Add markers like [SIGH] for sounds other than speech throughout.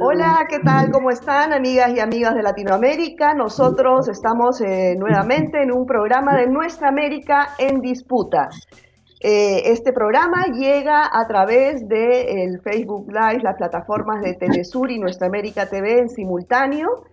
Hola, ¿qué tal? ¿Cómo están, amigas y amigas de Latinoamérica? Nosotros estamos eh, nuevamente en un programa de Nuestra América en disputa. Eh, este programa llega a través del Facebook Live, las plataformas de Telesur y Nuestra América TV en simultáneo.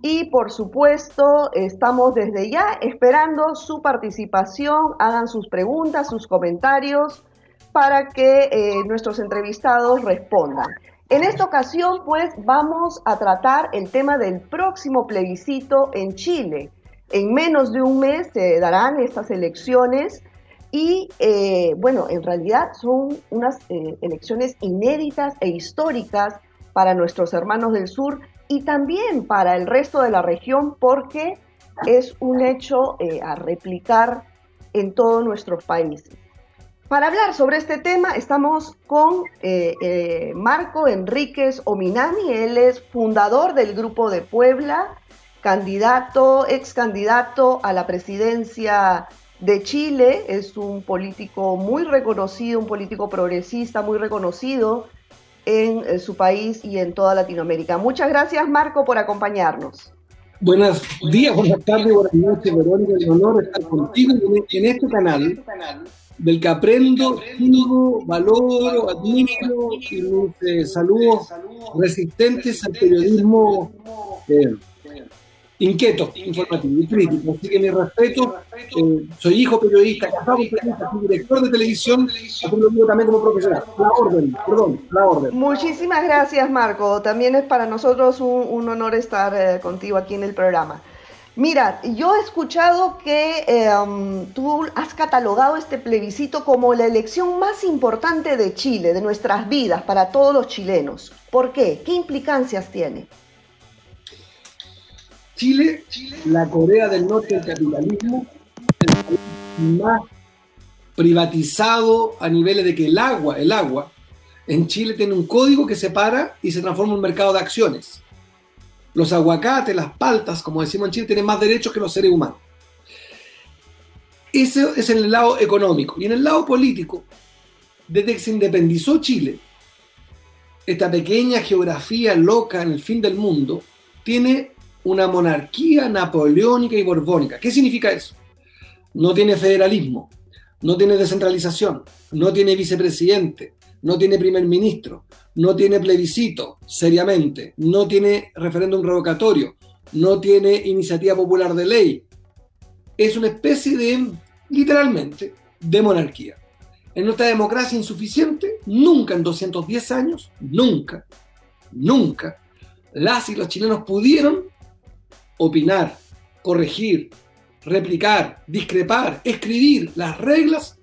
Y por supuesto, estamos desde ya esperando su participación, hagan sus preguntas, sus comentarios para que eh, nuestros entrevistados respondan. En esta ocasión, pues, vamos a tratar el tema del próximo plebiscito en Chile. En menos de un mes se darán estas elecciones y, eh, bueno, en realidad son unas eh, elecciones inéditas e históricas para nuestros hermanos del sur y también para el resto de la región porque es un hecho a replicar en todos nuestros países. Para hablar sobre este tema estamos con eh, eh, Marco Enríquez Ominami, él es fundador del Grupo de Puebla, candidato, ex candidato a la presidencia de Chile, es un político muy reconocido, un político progresista muy reconocido en, eh, su país y en toda Latinoamérica. Muchas gracias Marco por acompañarnos. Buenos días, buenas tardes, buenas noches, Verónica, el honor estar contigo en este canal del que aprendo, sigo, valoro, admiro y mis saludos resistentes al periodismo eh, inquieto, informativo y crítico. Así que mi respeto, eh, soy hijo periodista, casado periodista, soy director de televisión, digo también como profesional. La orden, perdón, la orden. Muchísimas gracias, Marco. También es para nosotros un, un honor estar eh, contigo aquí en el programa. Mira, yo he escuchado que um, tú has catalogado este plebiscito como la elección más importante de Chile, de nuestras vidas, para todos los chilenos. ¿Por qué? ¿Qué implicancias tiene? Chile, la Corea del Norte del capitalismo, el país más privatizado a niveles de que el agua, el agua, en Chile tiene un código que separa y se transforma en un mercado de acciones. Los aguacates, las paltas, como decimos en Chile, tienen más derechos que los seres humanos. Ese es el lado económico. Y en el lado político, desde que se independizó Chile, esta pequeña geografía loca en el fin del mundo, tiene una monarquía napoleónica y borbónica. ¿Qué significa eso? No tiene federalismo, no tiene descentralización, no tiene vicepresidente, no tiene primer ministro, no tiene plebiscito, seriamente, no tiene referéndum revocatorio, no tiene iniciativa popular de ley. Es una especie de, literalmente, de monarquía. En nuestra democracia insuficiente, nunca en 210 años, nunca, nunca, las y los chilenos pudieron opinar, corregir, replicar, discrepar, escribir las reglas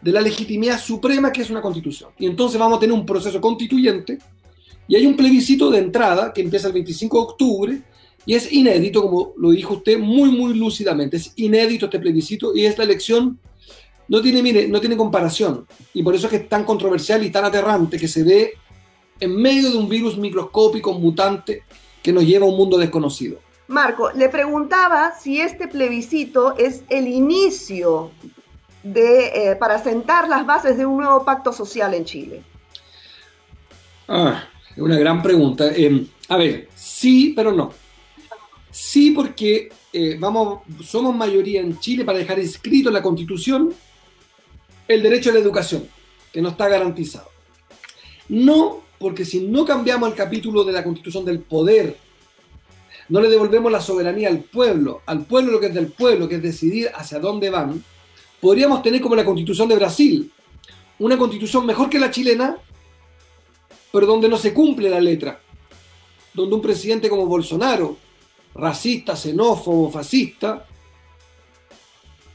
de la legitimidad suprema que es una constitución. Y entonces vamos a tener un proceso constituyente y hay un plebiscito de entrada que empieza el 25 de octubre y es inédito, como lo dijo usted muy, muy lúcidamente, es inédito este plebiscito y esta elección no tiene, mire, no tiene comparación. Y por eso es que es tan controversial y tan aterrante que se ve en medio de un virus microscópico mutante que nos lleva a un mundo desconocido. Marco, le preguntaba si este plebiscito es el inicio de, eh, para sentar las bases de un nuevo pacto social en Chile? Ah, una gran pregunta. Em, a ver, sí, pero no. Sí, porque eh, vamos, somos mayoría en Chile para dejar escrito en la Constitución el derecho a la educación, que no está garantizado. No, porque si no cambiamos el capítulo de la Constitución del poder, no le devolvemos la soberanía al pueblo, al pueblo lo que es del pueblo, que es decidir hacia dónde van, podríamos tener como la constitución de Brasil, una constitución mejor que la chilena, pero donde no se cumple la letra, donde un presidente como Bolsonaro, racista, xenófobo, fascista,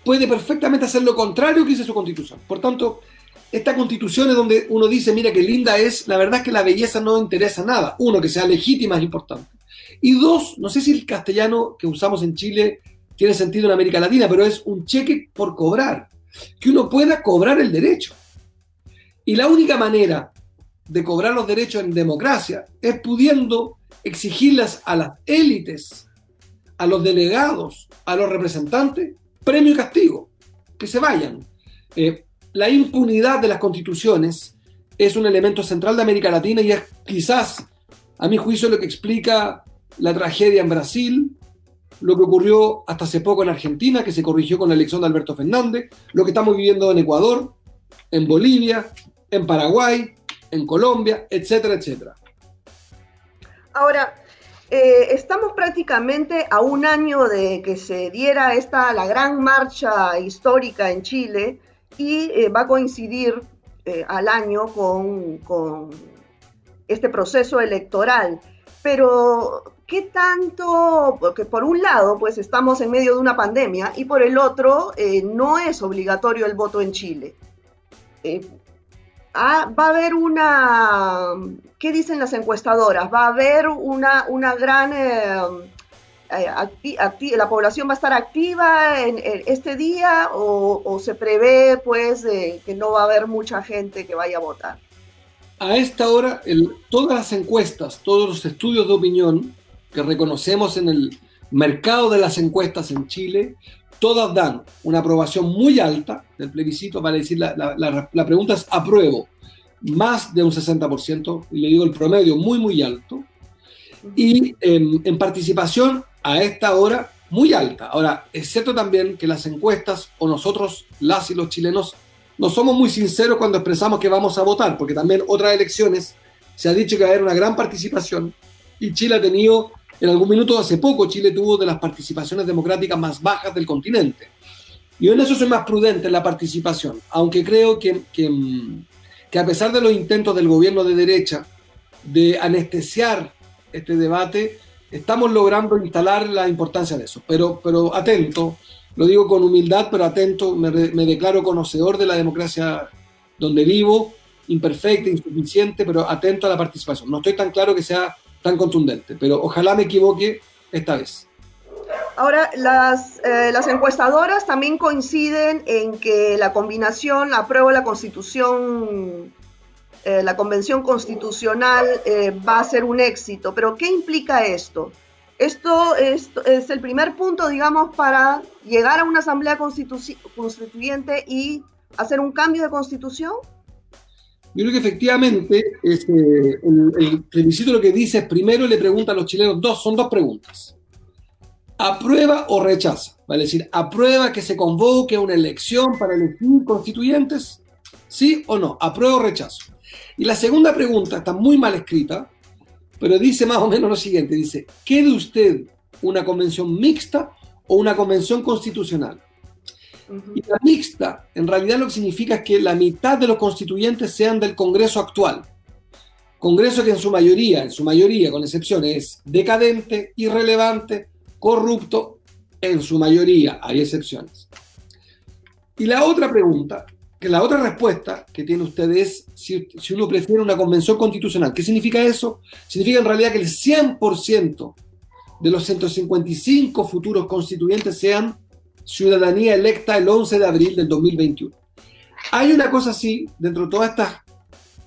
puede perfectamente hacer lo contrario que dice su constitución. Por tanto, esta constitución es donde uno dice, mira qué linda es, la verdad es que la belleza no interesa nada. Uno, que sea legítima es importante. Y dos, no sé si el castellano que usamos en Chile tiene sentido en América Latina, pero es un cheque por cobrar, que uno pueda cobrar el derecho. Y la única manera de cobrar los derechos en democracia es pudiendo exigirles a las élites, a los delegados, a los representantes, premio y castigo, que se vayan. Eh, la impunidad de las constituciones es un elemento central de América Latina y es quizás a mi juicio, lo que explica la tragedia en Brasil, lo que ocurrió hasta hace poco en Argentina, que se corrigió con la elección de Alberto Fernández, lo que estamos viviendo en Ecuador, en Bolivia, en Paraguay, en Colombia, etcétera, etcétera. Ahora, eh, estamos prácticamente a un año de que se diera esta, la gran marcha histórica en Chile y eh, va a coincidir eh, al año con, con este proceso electoral. Pero, ¿qué tanto? Porque por un lado, pues estamos en medio de una pandemia y por el otro, no es obligatorio el voto en Chile. Ah, va a haber una, ¿qué dicen las encuestadoras? Va a haber una, una gran, eh, eh, la población va a estar activa en, este día o, se prevé pues que no va a haber mucha gente que vaya a votar. A esta hora, todas las encuestas, todos los estudios de opinión que reconocemos en el mercado de las encuestas en Chile, todas dan una aprobación muy alta del plebiscito, vale decir, la, la, pregunta es apruebo, más de un 60%, y le digo el promedio muy, muy alto, y en, participación a esta hora muy alta. Ahora, es cierto también que las encuestas, o nosotros, las y los chilenos, no somos muy sinceros cuando expresamos que vamos a votar, porque también otras elecciones se ha dicho que va a haber una gran participación, y Chile ha tenido en algún minuto hace poco Chile tuvo de las participaciones democráticas más bajas del continente. Yo en eso soy más prudente en la participación, aunque creo que, que, que a pesar de los intentos del gobierno de derecha de anestesiar este debate, estamos logrando instalar la importancia de eso. Pero, pero atento, lo digo con humildad, pero atento, me, me declaro conocedor de la democracia donde vivo, imperfecta, insuficiente, pero atento a la participación. No estoy tan claro que sea tan contundente, pero ojalá me equivoque esta vez. Ahora, las, eh, las encuestadoras también coinciden en que la combinación, la prueba de la constitución, eh, la convención constitucional eh, va a ser un éxito. Pero, ¿qué implica esto? Esto es, es el primer punto, digamos, para llegar a una asamblea constituyente y hacer un cambio de constitución. Yo creo que efectivamente este, el, plebiscito lo que dice es primero le pregunta a los chilenos dos, son dos preguntas. ¿Aprueba o rechaza? Vale decir, ¿aprueba que se convoque una elección para elegir constituyentes? ¿Sí o no? ¿Aprueba o rechazo? Y la segunda pregunta está muy mal escrita, pero dice más o menos lo siguiente, dice, ¿quiere usted una convención mixta o una convención constitucional? Y la mixta, en realidad lo que significa es que la mitad de los constituyentes sean del Congreso actual. Congreso que en su mayoría, en su mayoría, con excepciones, es decadente, irrelevante, corrupto, en su mayoría, hay excepciones. Y la otra pregunta, que la otra respuesta que tiene usted es si, si uno prefiere una convención constitucional. ¿Qué significa eso? Significa en realidad que el 100% de los 155 futuros constituyentes sean ciudadanía electa el 11 de abril del 2021. Hay una cosa así, dentro de todas estas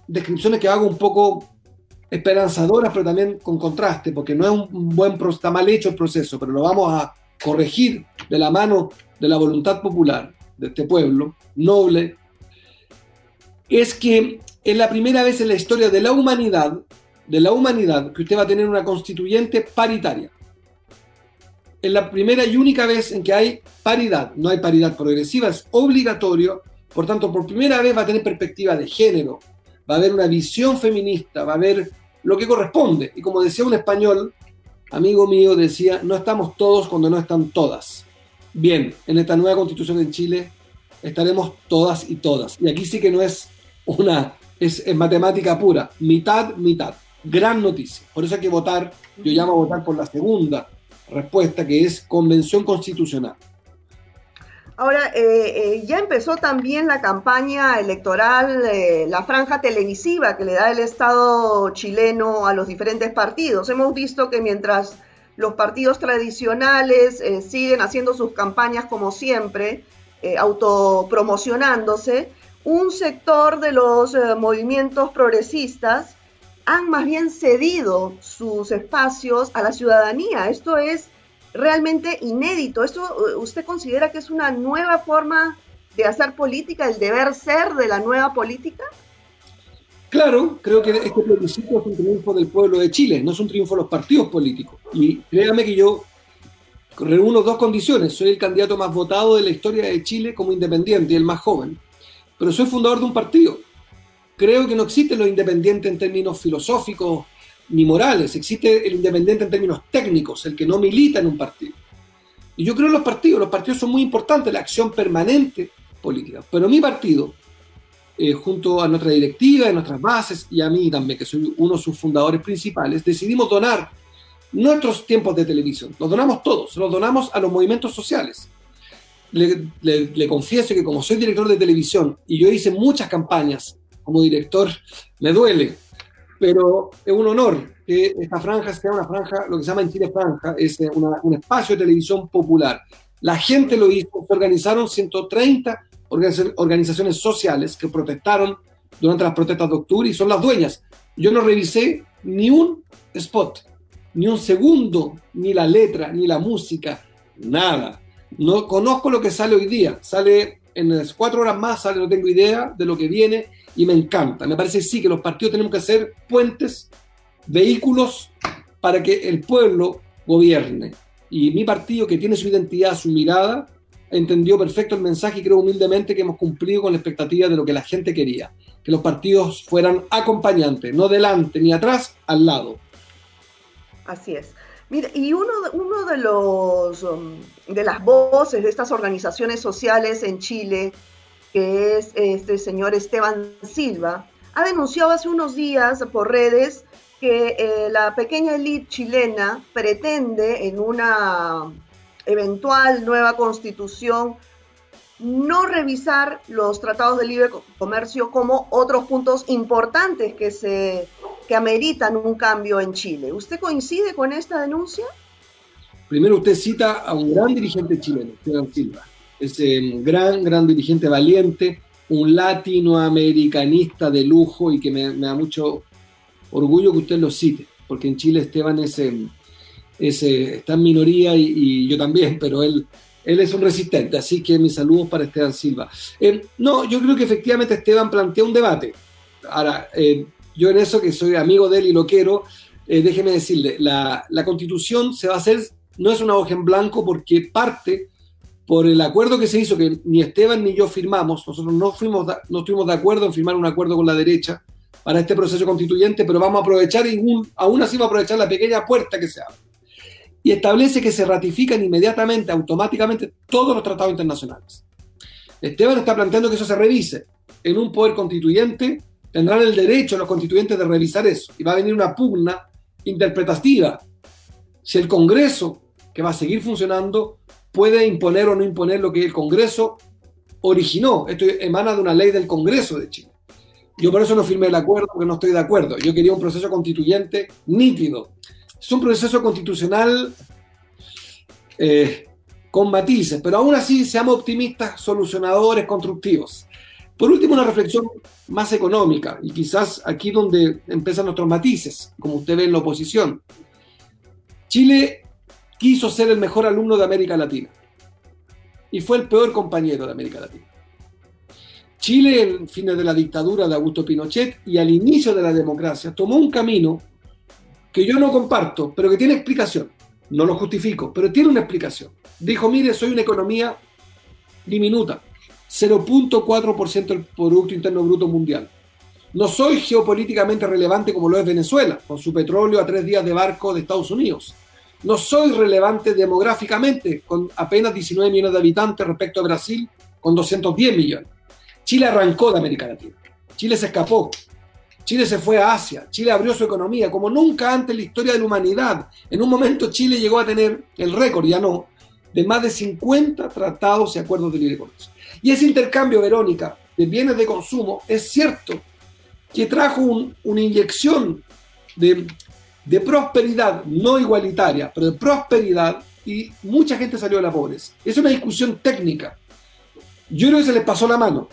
descripciones que hago un poco esperanzadoras, pero también con contraste, porque no es un buen, está mal hecho el proceso, pero lo vamos a corregir de la mano de la voluntad popular de este pueblo noble, es que es la primera vez en la historia de la humanidad, de la humanidad, que usted va a tener una constituyente paritaria es la primera y única vez en que hay paridad. No hay paridad progresiva, es obligatorio. Por tanto, por primera vez va a tener perspectiva de género, va a haber una visión feminista, va a haber lo que corresponde. Y como decía un español, amigo mío, decía, no estamos todos cuando no están todas. Bien, en esta nueva constitución en Chile estaremos todas y todas. Y aquí sí que no es una, es, es matemática pura, mitad, mitad. Gran noticia. Por eso hay que votar, yo llamo a votar por la segunda, respuesta que es convención constitucional. Ahora, eh, eh, ya empezó también la campaña electoral, eh, la franja televisiva que le da el Estado chileno a los diferentes partidos. Hemos visto que mientras los partidos tradicionales siguen haciendo sus campañas como siempre, autopromocionándose, un sector de los movimientos progresistas han más bien cedido sus espacios a la ciudadanía. Esto es realmente inédito. ¿Esto eh, usted considera que es una nueva forma de hacer política, el deber ser de la nueva política? Claro, creo que este plebiscito es un triunfo del pueblo de Chile, no es un triunfo de los partidos políticos. Y créame que yo reúno dos condiciones. Soy el candidato más votado de la historia de Chile como independiente y el más joven. Pero soy fundador de un partido. Creo que no existe lo independiente en términos filosóficos ni morales. Existe el independiente en términos técnicos, el que no milita en un partido. Y yo creo en los partidos. Los partidos son muy importantes, la acción permanente política. Pero mi partido, eh, junto a nuestra directiva, a nuestras bases y a mí también, que soy uno de sus fundadores principales, decidimos donar nuestros tiempos de televisión. Los donamos todos, los donamos a los movimientos sociales. Le, confieso que como soy director de televisión y yo hice muchas campañas como director, me duele, pero es un honor que esta franja sea una franja, lo que se llama en Chile franja, es eh, un espacio de televisión popular. La gente lo hizo, se organizaron 130 organizaciones sociales que protestaron durante las protestas de octubre y son las dueñas. Yo no revisé ni un spot ni un segundo, ni la letra, ni la música, nada. No conozco lo que sale hoy día. Sale en las cuatro horas más, sale, no tengo idea de lo que viene y me encanta. Me parece sí que los partidos tenemos que ser puentes, vehículos para que el pueblo gobierne. Y mi partido, que tiene su identidad, su mirada, entendió perfecto el mensaje y creo humildemente que hemos cumplido con la expectativa de lo que la gente quería. Que los partidos fueran acompañantes, no delante ni atrás, al lado. Así es. Mira, y uno, uno de los um, de las voces de estas organizaciones sociales en Chile, que es este señor Esteban Silva, ha denunciado hace unos días por redes que eh, la pequeña élite chilena pretende en una eventual nueva constitución no revisar los tratados de libre comercio como otros puntos importantes que se que ameritan un cambio en Chile. ¿Usted coincide con esta denuncia? Primero usted cita a un gran dirigente chileno, Esteban Silva. Es un gran, gran dirigente valiente, un latinoamericanista de lujo y que me, da mucho orgullo que usted lo cite, porque en Chile Esteban es, está en minoría y, yo también, pero él, él es un resistente, así que mis saludos para Esteban Silva. Eh, no, yo creo que efectivamente Esteban plantea un debate. Ahora, eh, yo en eso que soy amigo de él y lo quiero, eh, déjeme decirle, la, constitución se va a hacer, no es una hoja en blanco porque parte por el acuerdo que se hizo, que ni Esteban ni yo firmamos, nosotros no, fuimos, no estuvimos de acuerdo en firmar un acuerdo con la derecha para este proceso constituyente, pero vamos a aprovechar, y aún así vamos a aprovechar la pequeña puerta que se abre. Y establece que se ratifican inmediatamente, automáticamente, todos los tratados internacionales. Esteban está planteando que eso se revise en un poder constituyente tendrán el derecho los constituyentes de revisar eso y va a venir una pugna interpretativa. Si el Congreso, que va a seguir funcionando, puede imponer o no imponer lo que el Congreso originó. Esto emana de una ley del Congreso de Chile. Yo por eso no firmé el acuerdo, porque no estoy de acuerdo. Yo quería un proceso constituyente nítido. Es un proceso constitucional eh, con matices, pero aún así seamos optimistas, solucionadores, constructivos. Por último, una reflexión más económica, y quizás aquí donde empiezan nuestros matices, como usted ve en la oposición. Chile quiso ser el mejor alumno de América Latina y fue el peor compañero de América Latina. Chile, en fines de la dictadura de Augusto Pinochet y al inicio de la democracia, tomó un camino que yo no comparto, pero que tiene explicación. No lo justifico, pero tiene una explicación. Dijo, mire, soy una economía diminuta, 0.4% del Producto Interno Bruto Mundial. No soy geopolíticamente relevante como lo es Venezuela, con su petróleo a tres días de barco de Estados Unidos. No soy relevante demográficamente, con apenas 19 millones de habitantes respecto a Brasil, con 210 millones. Chile arrancó de América Latina. Chile se escapó. Chile se fue a Asia. Chile abrió su economía como nunca antes en la historia de la humanidad. En un momento Chile llegó a tener el récord, ya no, de más de 50 tratados y acuerdos de libre comercio. Y ese intercambio, Verónica, de bienes de consumo, es cierto que trajo una inyección de, de, prosperidad, no igualitaria, pero de prosperidad, y mucha gente salió de la pobreza. Es una discusión técnica. Yo creo que se les pasó la mano.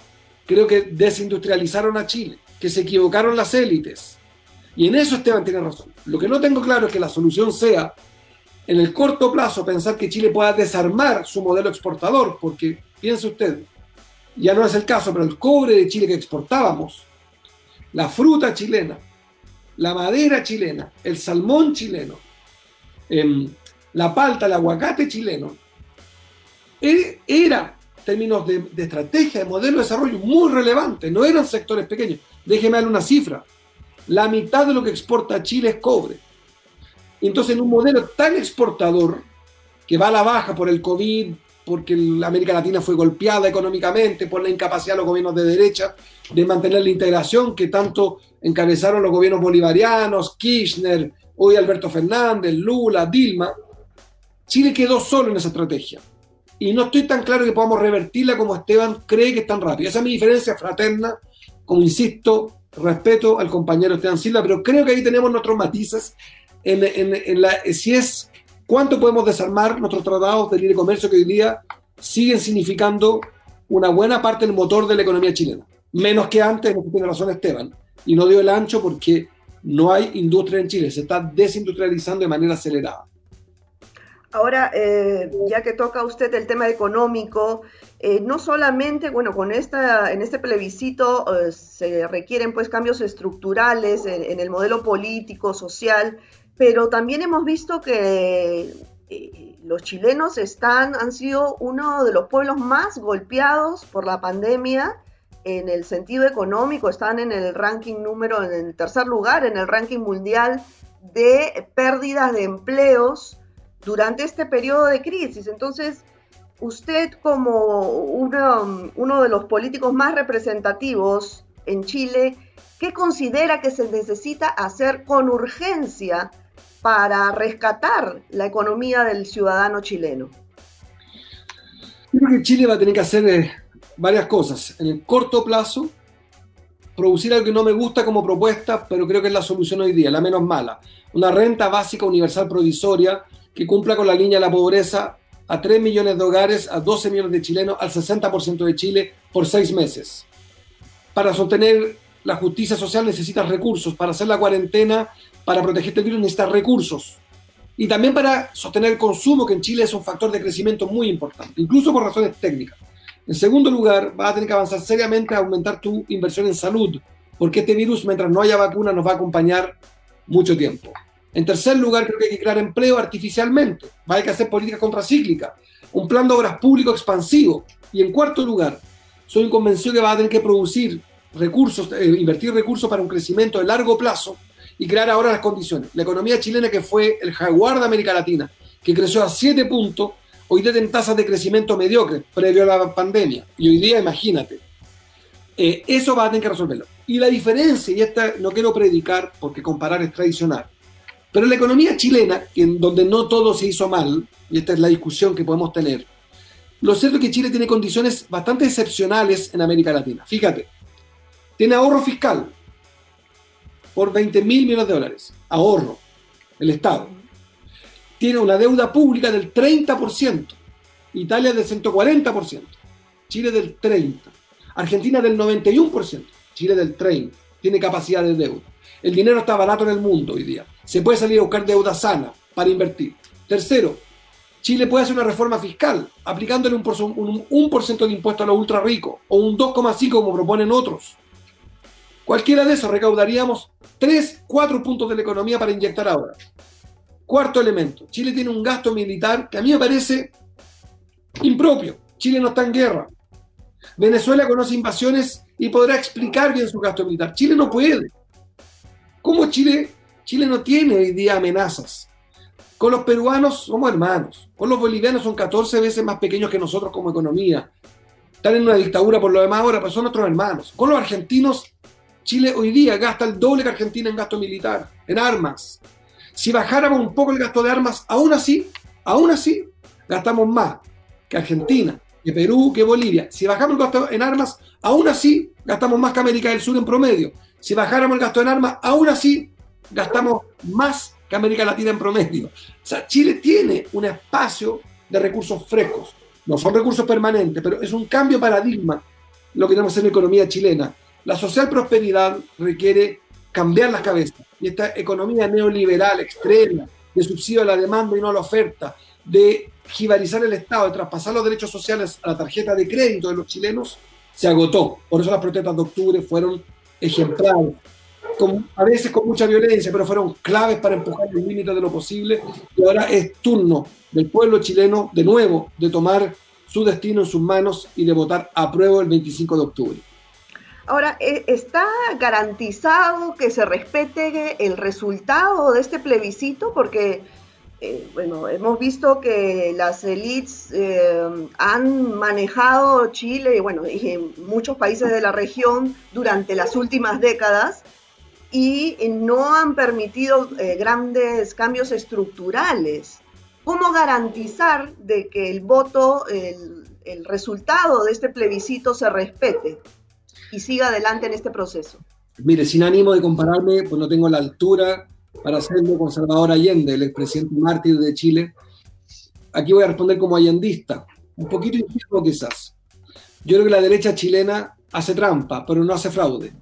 Creo que desindustrializaron a Chile, que se equivocaron las élites. Y en eso Esteban tiene razón. Lo que no tengo claro es que la solución sea, en el corto plazo, pensar que Chile pueda desarmar su modelo exportador, porque piense usted, ya no es el caso, pero el cobre de Chile que exportábamos la fruta chilena, la madera chilena, el salmón chileno, em, la palta, el aguacate chileno, e, era términos de, estrategia, de modelo de desarrollo muy relevante, no eran sectores pequeños. Déjeme dar una cifra. La mitad de lo que exporta Chile es cobre. Entonces, en un modelo tan exportador, que va a la baja por el COVID, porque la América Latina fue golpeada económicamente por la incapacidad de los gobiernos de derecha de mantener la integración que tanto encabezaron los gobiernos bolivarianos, Kirchner, hoy Alberto Fernández, Lula, Dilma, Chile quedó solo en esa estrategia. Y no estoy tan claro que podamos revertirla como Esteban cree que es tan rápido. Esa es mi diferencia fraterna, como insisto, respeto al compañero Esteban Silva, pero creo que ahí tenemos nuestros matices en, en la, si es cuánto podemos desarmar nuestros tratados de libre comercio que hoy día siguen significando una buena parte del motor de la economía chilena. Menos que antes, no tiene razón Esteban. Y no dio el ancho porque no hay industria en Chile, se está desindustrializando de manera acelerada. Ahora, eh, ya que toca usted el tema económico, eh, no solamente, bueno, con esta, en este plebiscito eh, se requieren pues cambios estructurales en, el modelo político, social, pero también hemos visto que los chilenos están, han sido uno de los pueblos más golpeados por la pandemia en el sentido económico, están en el ranking número, en el tercer lugar, en el ranking mundial de pérdidas de empleos durante este periodo de crisis. Entonces, usted como uno, uno de los políticos más representativos en Chile, ¿qué considera que se necesita hacer con urgencia para rescatar la economía del ciudadano chileno? Creo que Chile va a tener que hacer eh, varias cosas. En el corto plazo, producir algo que no me gusta como propuesta, pero creo que es la solución hoy día, la menos mala. Una renta básica universal provisoria que cumpla con la línea de la pobreza a 3 millones de hogares, a 12 millones de chilenos, al 60% de Chile por seis meses. Para sostener la justicia social necesitas recursos. Para hacer la cuarentena, para protegerte del virus necesitas recursos. Y también para sostener el consumo, que en Chile es un factor de crecimiento muy importante, incluso por razones técnicas. En segundo lugar, vas a tener que avanzar seriamente a aumentar tu inversión en salud, porque este virus, mientras no haya vacuna, nos va a acompañar mucho tiempo. En tercer lugar, creo que hay que crear empleo artificialmente. Va a que hacer política contracíclica, un plan de obras público expansivo. Y en cuarto lugar, soy convencido que va a tener que producir recursos, eh, invertir recursos para un crecimiento de largo plazo y crear ahora las condiciones. La economía chilena, que fue el jaguar de América Latina, que creció a siete puntos, hoy día tasas de crecimiento mediocre previo a la pandemia. Y hoy día, imagínate, eh, eso va a tener que resolverlo. Y la diferencia, y esta no quiero predicar porque comparar es tradicional, pero la economía chilena, en donde no todo se hizo mal, y esta es la discusión que podemos tener, lo cierto es que Chile tiene condiciones bastante excepcionales en América Latina. Fíjate, tiene ahorro fiscal por 20 mil millones de dólares. Ahorro, el Estado. Tiene una deuda pública del 30%. Italia del 140%. Chile del 30%. Argentina del 91%. Chile del 30%. Tiene capacidad de deuda. El dinero está barato en el mundo hoy día. Se puede salir a buscar deuda sana para invertir. Tercero, Chile puede hacer una reforma fiscal aplicándole un, por, de impuesto a los ultra ricos o un 2,5 como proponen otros. Cualquiera de esos recaudaríamos 3, 4 puntos de la economía para inyectar ahora. Cuarto elemento, Chile tiene un gasto militar que a mí me parece impropio. Chile no está en guerra. Venezuela conoce invasiones y podrá explicar bien su gasto militar. Chile no puede. ¿Cómo Chile? Chile no tiene hoy día amenazas. Con los peruanos somos hermanos. Con los bolivianos son 14 veces más pequeños que nosotros como economía. Están en una dictadura por lo demás ahora, pero son nuestros hermanos. Con los argentinos, Chile hoy día gasta el doble que Argentina en gasto militar, en armas. Si bajáramos un poco el gasto de armas, aún así, aún así, gastamos más que Argentina, que Perú, que Bolivia. Si bajamos el gasto en armas, aún así, gastamos más que América del Sur en promedio. Si bajáramos el gasto en armas, aún así gastamos más que América Latina en promedio. O sea, Chile tiene un espacio de recursos frescos. No son recursos permanentes, pero es un cambio de paradigma lo que tenemos en la economía chilena. La social prosperidad requiere cambiar las cabezas. Y esta economía neoliberal extrema, de subsidio a la demanda y no a la oferta, de jibarizar el Estado, de traspasar los derechos sociales a la tarjeta de crédito de los chilenos, se agotó. Por eso las protestas de octubre fueron ejemplares, a veces con mucha violencia, pero fueron claves para empujar el límite de lo posible. Y ahora es turno del pueblo chileno, de nuevo, de tomar su destino en sus manos y de votar a prueba el 25 de octubre. Ahora, eh, ¿está garantizado que se respete el resultado de este plebiscito? Porque, eh, bueno, hemos visto que las élites eh, han manejado Chile, y bueno, y muchos países de la región durante las últimas décadas y no han permitido grandes cambios estructurales. ¿Cómo garantizar de que el voto, el resultado de este plebiscito se respete? Y siga adelante en este proceso? Mire, sin ánimo de compararme, pues no tengo la altura para hacerlo con Salvador Allende, el expresidente mártir de Chile. Aquí voy a responder como allendista, un poquito injusto quizás. Yo creo que la derecha chilena hace trampa, pero no hace fraude.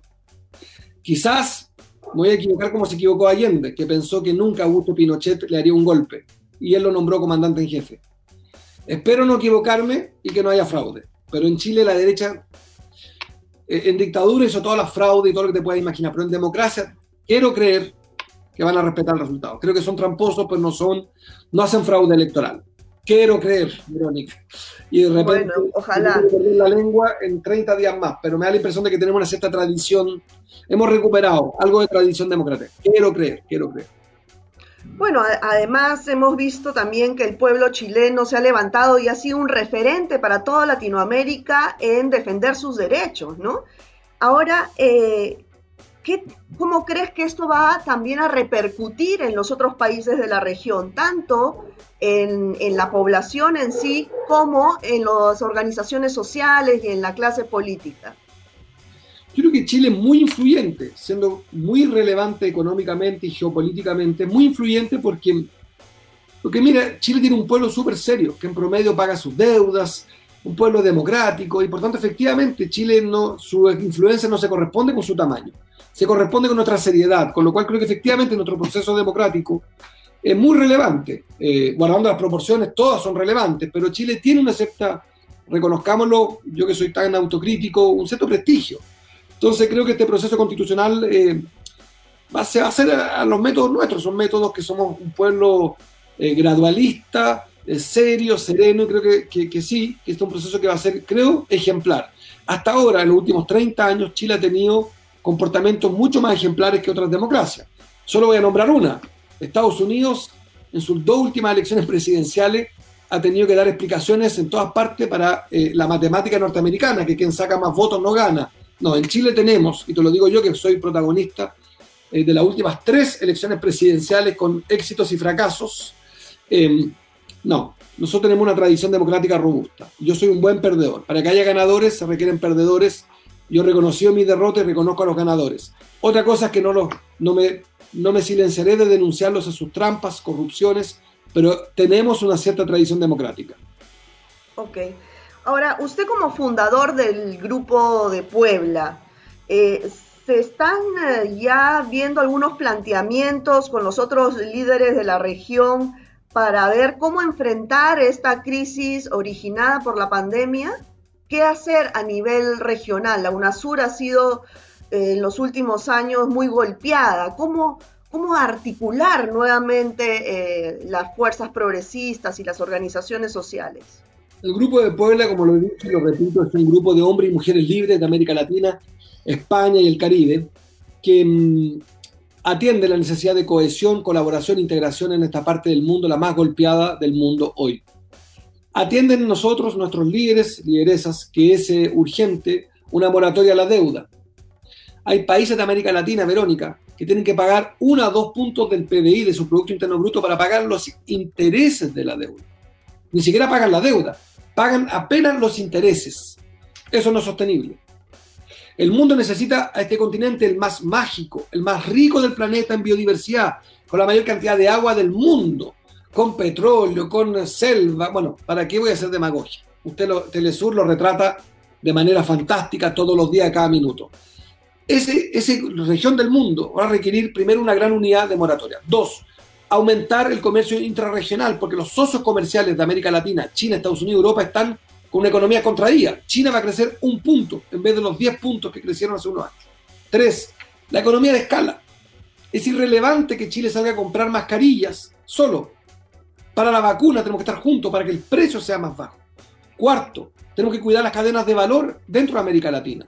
Quizás me voy a equivocar como se equivocó Allende, que pensó que nunca Augusto Pinochet le haría un golpe, y él lo nombró comandante en jefe. Espero no equivocarme y que no haya fraude, pero en Chile la derecha en dictadura hizo todas las fraudes y todo lo que te puedas imaginar, pero en democracia quiero creer que van a respetar el resultado. Creo que son tramposos, pero no son, no hacen fraude electoral. Quiero creer, Verónica. Y de repente bueno, ojalá. perder la lengua en 30 días más, pero me da la impresión de que tenemos una cierta tradición, hemos recuperado algo de tradición democrática. Quiero creer, quiero creer. Bueno, además hemos visto también que el pueblo chileno se ha levantado y ha sido un referente para toda Latinoamérica en defender sus derechos, ¿no? Ahora, eh, ¿cómo crees que esto va también a repercutir en los otros países de la región, tanto en, en la población en sí como en las organizaciones sociales y en la clase política? Yo creo que Chile es muy influyente, siendo muy relevante económicamente y geopolíticamente, muy influyente porque, porque mira, Chile tiene un pueblo súper serio, que en promedio paga sus deudas, un pueblo democrático, y por tanto, efectivamente, Chile no, su influencia no se corresponde con su tamaño, se corresponde con nuestra seriedad, con lo cual creo que efectivamente nuestro proceso democrático es muy relevante, eh, guardando las proporciones, todas son relevantes, pero Chile tiene una cierta, reconozcámoslo, yo que soy tan autocrítico, un cierto prestigio entonces creo que este proceso constitucional eh, va, se va a hacer a, los métodos nuestros, son métodos que somos un pueblo eh, gradualista, eh, serio, sereno, y creo que, que, sí, que este es un proceso que va a ser, creo, ejemplar. Hasta ahora, en los últimos 30 años, Chile ha tenido comportamientos mucho más ejemplares que otras democracias. Solo voy a nombrar una. Estados Unidos, en sus dos últimas elecciones presidenciales, ha tenido que dar explicaciones en todas partes para la matemática norteamericana, que quien saca más votos no gana. No, en Chile tenemos, y te lo digo yo que soy protagonista eh, de las últimas tres elecciones presidenciales con éxitos y fracasos. Em, no, nosotros tenemos una tradición democrática robusta. Yo soy un buen perdedor. Para que haya ganadores se requieren perdedores. Yo reconocí mi derrota y reconozco a los ganadores. Otra cosa es que no, no, me, no me silenciaré de denunciarlos a sus trampas, corrupciones, pero tenemos una cierta tradición democrática. Ok. Ahora, usted como fundador del grupo de Puebla, eh, ¿se están eh, ya viendo algunos planteamientos con los otros líderes de la región para ver cómo enfrentar esta crisis originada por la pandemia? ¿Qué hacer a nivel regional? La UNASUR ha sido eh, en los últimos años muy golpeada. ¿Cómo, cómo articular nuevamente las fuerzas progresistas y las organizaciones sociales? El Grupo de Puebla, como lo he dicho y lo repito, es un grupo de hombres y mujeres libres de América Latina, España y el Caribe, que mm, atiende la necesidad de cohesión, colaboración e integración en esta parte del mundo, la más golpeada del mundo hoy. Atienden nosotros, nuestros líderes, lideresas, que es eh, urgente una moratoria a la deuda. Hay países de América Latina, Verónica, que tienen que pagar uno a dos puntos del PBI, de su Producto Interno Bruto, para pagar los intereses de la deuda. Ni siquiera pagan la deuda pagan apenas los intereses. Eso no es sostenible. El mundo necesita a este continente el más mágico, el más rico del planeta en biodiversidad, con la mayor cantidad de agua del mundo, con petróleo, con selva. Bueno, ¿para qué voy a hacer demagogia? Usted, Telesur, lo retrata de manera fantástica todos los días, cada minuto. Ese, esa región del mundo va a requerir primero una gran unidad de moratoria. Dos, aumentar el comercio intrarregional, porque los socios comerciales de América Latina, China, Estados Unidos, Europa, están con una economía contraída. China va a crecer un punto en vez de los 10 puntos que crecieron hace unos años. Tres, la economía de escala. Es irrelevante que Chile salga a comprar mascarillas solo. Para la vacuna tenemos que estar juntos para que el precio sea más bajo. Cuarto, tenemos que cuidar las cadenas de valor dentro de América Latina.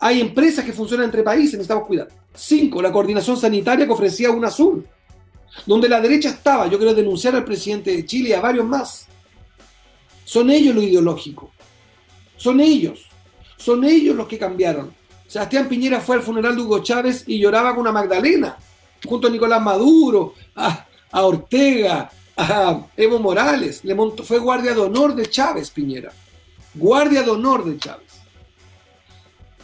Hay empresas que funcionan entre países, necesitamos cuidar. Cinco, la coordinación sanitaria que ofrecía UNASUR, donde la derecha estaba, yo quiero denunciar al presidente de Chile y a varios más. Son ellos lo ideológico. Son ellos. Son ellos los que cambiaron. Sebastián Piñera fue al funeral de Hugo Chávez y lloraba con una Magdalena, junto a Nicolás Maduro, a, Ortega, a Evo Morales. Le montó, fue guardia de honor de Chávez, Piñera. Guardia de honor de Chávez.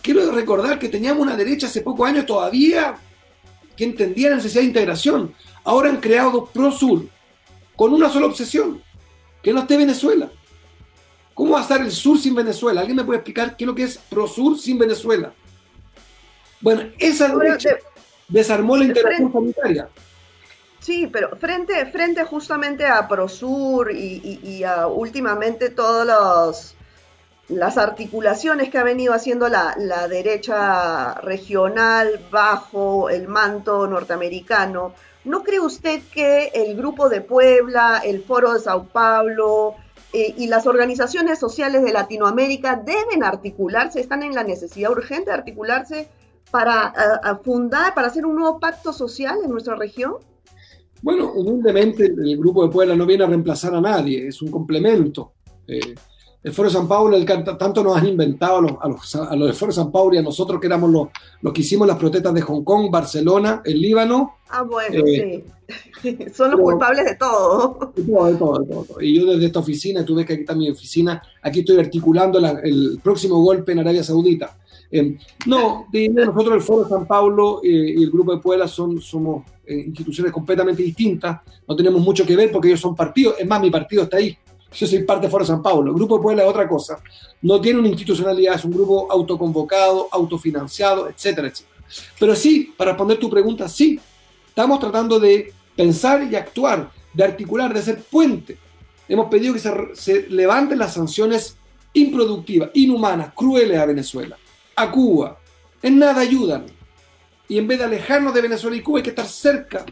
Quiero recordar que teníamos una derecha hace pocos años todavía que entendía la necesidad de integración. Ahora han creado ProSur con una sola obsesión, que no esté Venezuela. ¿Cómo va a estar el sur sin Venezuela? ¿Alguien me puede explicar qué es lo que es ProSur sin Venezuela? Bueno, esa derecha desarmó la integración sanitaria. Sí, pero frente, frente justamente a ProSur y, a últimamente todas las articulaciones que ha venido haciendo la, la, derecha regional bajo el manto norteamericano, ¿no cree usted que el Grupo de Puebla, el Foro de Sao Paulo, eh, y las organizaciones sociales de Latinoamérica deben articularse, están en la necesidad urgente de articularse para fundar, para hacer un nuevo pacto social en nuestra región? Bueno, humildemente el Grupo de Puebla no viene a reemplazar a nadie, es un complemento. Eh, el Foro de San Paulo, el, tanto nos han inventado a los, a los, a los del Foro de San Paulo y a nosotros que éramos los, los que hicimos las protestas de Hong Kong, Barcelona, el Líbano. Ah, bueno, eh, sí. [LAUGHS] Son los culpables de todo. De todo, de todo, de todo. Y yo desde esta oficina, tú ves que aquí está mi oficina, aquí estoy articulando el próximo golpe en Arabia Saudita. Eh, no, nosotros el Foro de San Paulo eh, y el Grupo de Puebla son, somos instituciones completamente distintas, no tenemos mucho que ver porque ellos son partidos, es más, mi partido está ahí, yo soy parte de Foro San Paulo. El Grupo de Puebla es otra cosa. No tiene una institucionalidad, es un grupo autoconvocado, autofinanciado, etcétera, etcétera. Pero sí, para responder tu pregunta, sí, estamos tratando de pensar y actuar, de articular, de hacer puente. Hemos pedido que se, se levanten las sanciones improductivas, inhumanas, crueles a Venezuela, a Cuba. En nada ayudan. Y en vez de alejarnos de Venezuela y Cuba, hay que estar cerca,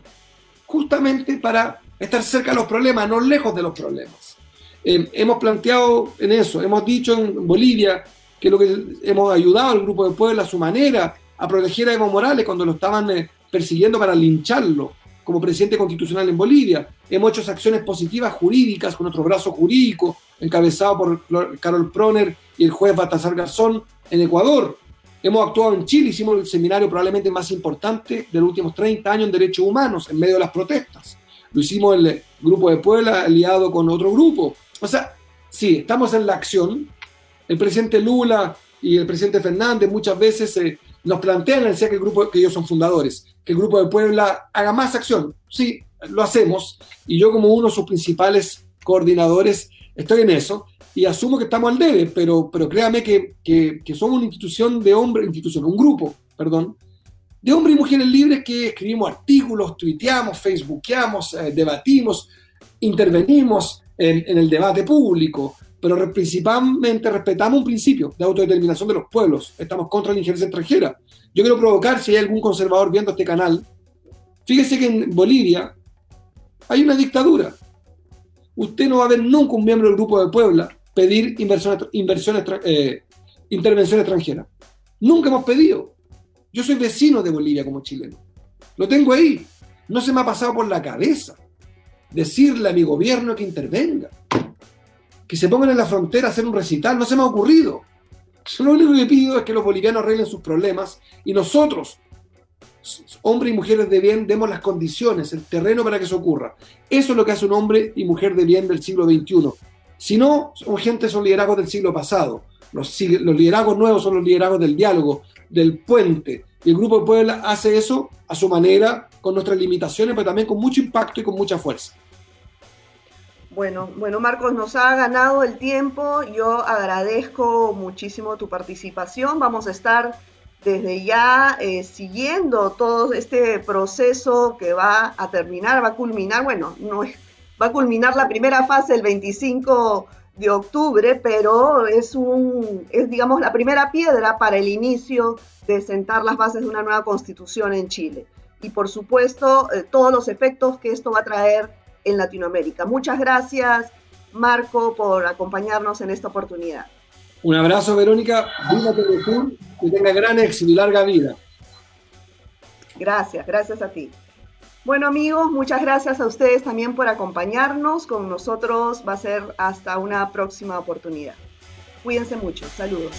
justamente para estar cerca de los problemas, no lejos de los problemas. Eh, hemos planteado en eso, hemos dicho en Bolivia que lo que hemos ayudado al grupo de Puebla a su manera a proteger a Evo Morales cuando lo estaban eh, persiguiendo para lincharlo como presidente constitucional en Bolivia. Hemos hecho acciones positivas jurídicas con nuestro brazo jurídico, encabezado por Carol Proner y el juez Baltasar Garzón en Ecuador. Hemos actuado en Chile, hicimos el seminario probablemente más importante de los últimos 30 años en derechos humanos en medio de las protestas. Lo hicimos el grupo de Puebla aliado con otro grupo. O sea, sí, estamos en la acción. El presidente Lula y el presidente Fernández muchas veces eh, nos plantean, decía que el grupo, que ellos son fundadores, que el grupo de Puebla haga más acción. Sí, lo hacemos. Y yo como uno de sus principales coordinadores estoy en eso y asumo que estamos al debe, pero, pero créame que, que, somos una institución de hombres, institución, un grupo, perdón, de hombres y mujeres libres que escribimos artículos, tuiteamos, facebookeamos, eh, debatimos, intervenimos, en, el debate público, pero principalmente respetamos un principio de autodeterminación de los pueblos. Estamos contra la injerencia extranjera. Yo quiero provocar, si hay algún conservador viendo este canal, fíjese que en Bolivia hay una dictadura. Usted no va a ver nunca un miembro del Grupo de Puebla pedir inversión, inversión eh, intervención extranjera. Nunca hemos pedido. Yo soy vecino de Bolivia como chileno. Lo tengo ahí. No se me ha pasado por la cabeza decirle a mi gobierno que intervenga, que se pongan en la frontera a hacer un recital, no se me ha ocurrido. Lo único que pido es que los bolivianos arreglen sus problemas y nosotros, hombres y mujeres de bien, demos las condiciones, el terreno para que eso ocurra. Eso es lo que hace un hombre y mujer de bien del siglo XXI. Si no, son gente, son liderazgos del siglo pasado. Los, los liderazgos nuevos son los liderazgos del diálogo, del puente. Y el Grupo de Puebla hace eso a su manera, con nuestras limitaciones, pero también con mucho impacto y con mucha fuerza. Bueno, bueno, Marcos, nos ha ganado el tiempo. Yo agradezco muchísimo tu participación. Vamos a estar desde ya eh, siguiendo todo este proceso que va a terminar, va a culminar, bueno, no es, va a culminar la primera fase el 25 de octubre, pero es un, es digamos la primera piedra para el inicio de sentar las bases de una nueva constitución en Chile. Y por supuesto, eh, todos los efectos que esto va a traer en Latinoamérica. Muchas gracias, Marco, por acompañarnos en esta oportunidad. Un abrazo, Verónica. Viva Telesur, que tenga gran éxito y larga vida. Gracias, gracias a ti. Bueno amigos, muchas gracias a ustedes también por acompañarnos. Con nosotros va a ser hasta una próxima oportunidad. Cuídense mucho. Saludos.